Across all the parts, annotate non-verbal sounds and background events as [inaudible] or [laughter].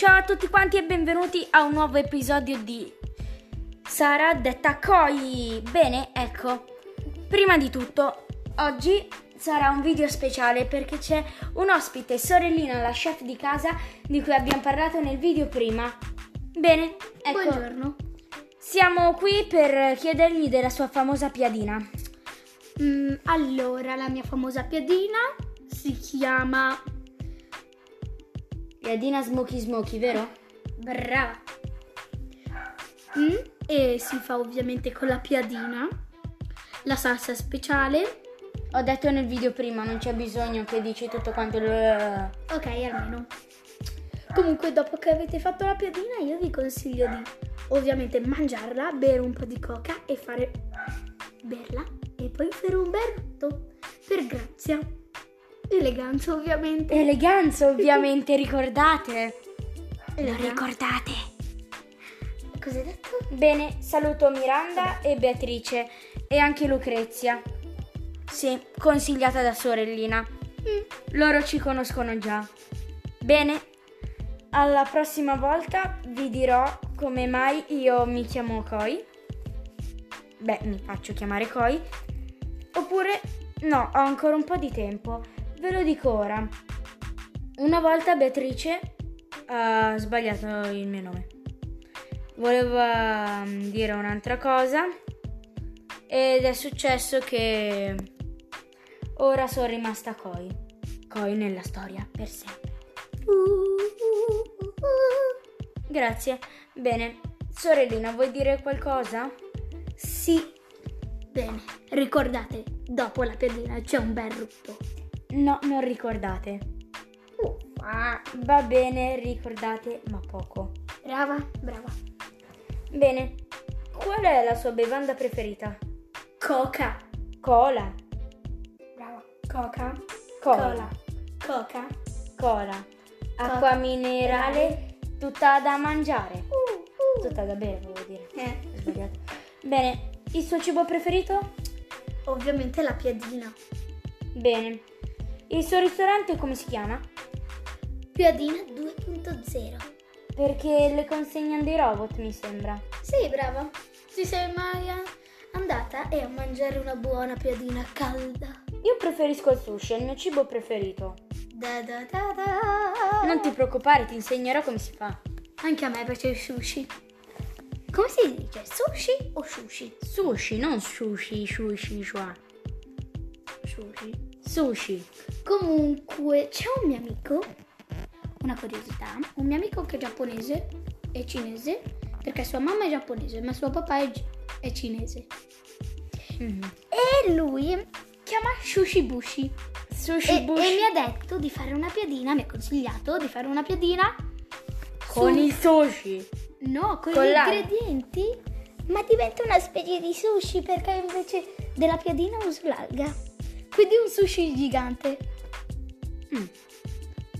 Ciao a tutti quanti e benvenuti a un nuovo episodio di Sara detta Koi. Bene, ecco, prima di tutto, oggi sarà un video speciale perché c'è un ospite, sorellina, la chef di casa di cui abbiamo parlato nel video prima. Bene, ecco. Buongiorno. Siamo qui per chiedergli della sua famosa piadina. Mm, allora, la mia famosa piadina si chiama Piadina Smoky Smoky, vero? Brava. Mm, e si fa ovviamente con la piadina, la salsa speciale. Ho detto nel video prima, non c'è bisogno che dici tutto quanto. Ok, almeno. Comunque, dopo che avete fatto la piadina, io vi consiglio di ovviamente mangiarla, bere un po' di coca e fare berla e poi fare un berretto per grazia. Eleganza, ovviamente. Eleganza, ovviamente, ricordate. Lo ricordate. Cosa hai detto? Bene, saluto Miranda e Beatrice e anche Lucrezia. Sì, consigliata da sorellina. Mm. Loro ci conoscono già. Bene, alla prossima volta vi dirò come mai io mi chiamo Koi. Beh, mi faccio chiamare Koi. Oppure, no, ho ancora un po' di tempo. Ve lo dico ora. Una volta Beatrice ha sbagliato il mio nome. Voleva mm, dire un'altra cosa ed è successo che ora sono rimasta Koi. Koi nella storia per sempre. Grazie. Bene. Sorellina, vuoi dire qualcosa? Sì. Bene, ricordate, dopo la piadina c'è un bel rutto. No, non ricordate. Uffa. Va bene, ricordate, ma poco. Brava, brava. Bene. Qual è la sua bevanda preferita? Coca. Cola. Brava. Coca. Cola. Coca. Cola. Acqua minerale tutta da mangiare. Tutta da bere, volevo dire. Eh, Ho sbagliato. Bene. Il suo cibo preferito? ovviamente la piadina. Bene. Il suo ristorante come si chiama? Piadina 2.0. Perché le consegnano dei robot, mi sembra. Sì, brava. Ci sei mai andata e a mangiare una buona piadina calda? Io preferisco il sushi, è il mio cibo preferito. Da da da da. Non ti preoccupare, ti insegnerò come si fa. Anche a me piace il sushi. Come si dice? Sushi o sushi? Sushi, non sushi, sushi, shua. Sushi. Sushi. Comunque, c'è un mio amico, una curiosità, un mio amico che è giapponese e cinese, perché sua mamma è giapponese, ma suo papà è, è cinese. Mhm. E lui chiama Sushi Bushi. Sushi E, e mi ha detto di fare una piadina, mi ha consigliato di fare una piadina con su- il sushi. No, con, Con gli l'alga. ingredienti, ma diventa una specie di sushi perché invece della piadina uso l'alga. Quindi un sushi gigante. Mm.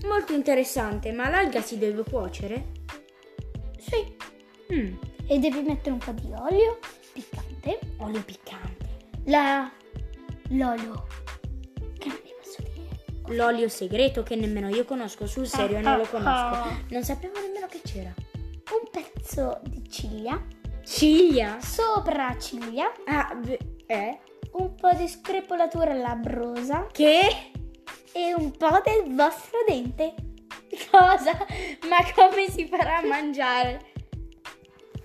Molto interessante, ma l'alga si deve cuocere? Sì. Mm. E devi mettere un po' di olio piccante. Olio piccante. La... L'olio. Che non vi posso dire. L'olio segreto che nemmeno io conosco, sul serio Ah, non lo ah, conosco. ah. Non sapevo nemmeno che c'era. Un pezzo di ciglia. Ciglia? Sopra ciglia. Ah, eh? Un po' di screpolatura labbrosa. Che? E un po' del vostro dente. [laughs] Cosa? Ma come si farà a mangiare?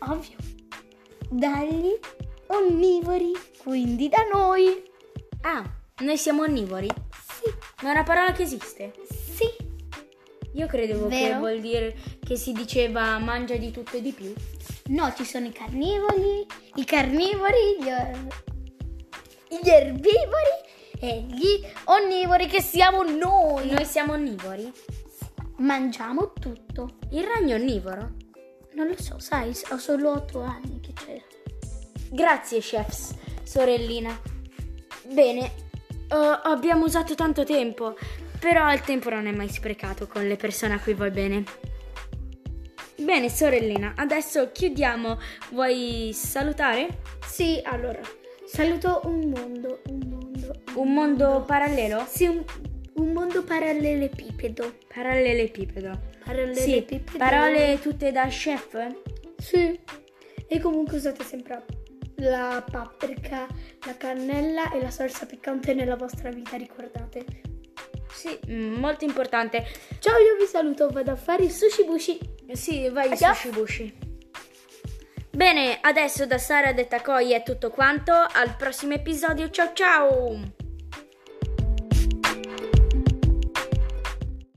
Ovvio. Dagli onnivori. Quindi da noi. Ah, noi siamo onnivori? Sì. Ma è una parola che esiste? Sì. Io credevo che Vero? vuol dire che si diceva mangia di tutto e di più. No, ci sono i carnivori, i carnivori, gli, or- gli erbivori e gli onnivori che siamo noi. Noi siamo onnivori? Mangiamo tutto. Il ragno onnivoro? Non lo so, sai, ho solo otto anni che c'è. Grazie, chefs, sorellina. Bene, eh, abbiamo usato tanto tempo, però il tempo non è mai sprecato con le persone a cui vuoi bene. Bene, sorellina, adesso chiudiamo. Vuoi salutare? Sì, allora, saluto un mondo, un mondo. Un mondo parallelo? Sì, un, un mondo parallelepipedo. Parallelepipedo. le, Sì, parole tutte da chef? Sì. E comunque usate sempre la paprika, la cannella e la salsa piccante nella vostra vita, ricordate. Sì, mm, molto importante. Ciao, io vi saluto, vado a fare i sushi bushi. Sì, vai Adios. sushi bushi. Bene, adesso da Sara Detta Koi è tutto quanto. Al prossimo episodio. Ciao ciao!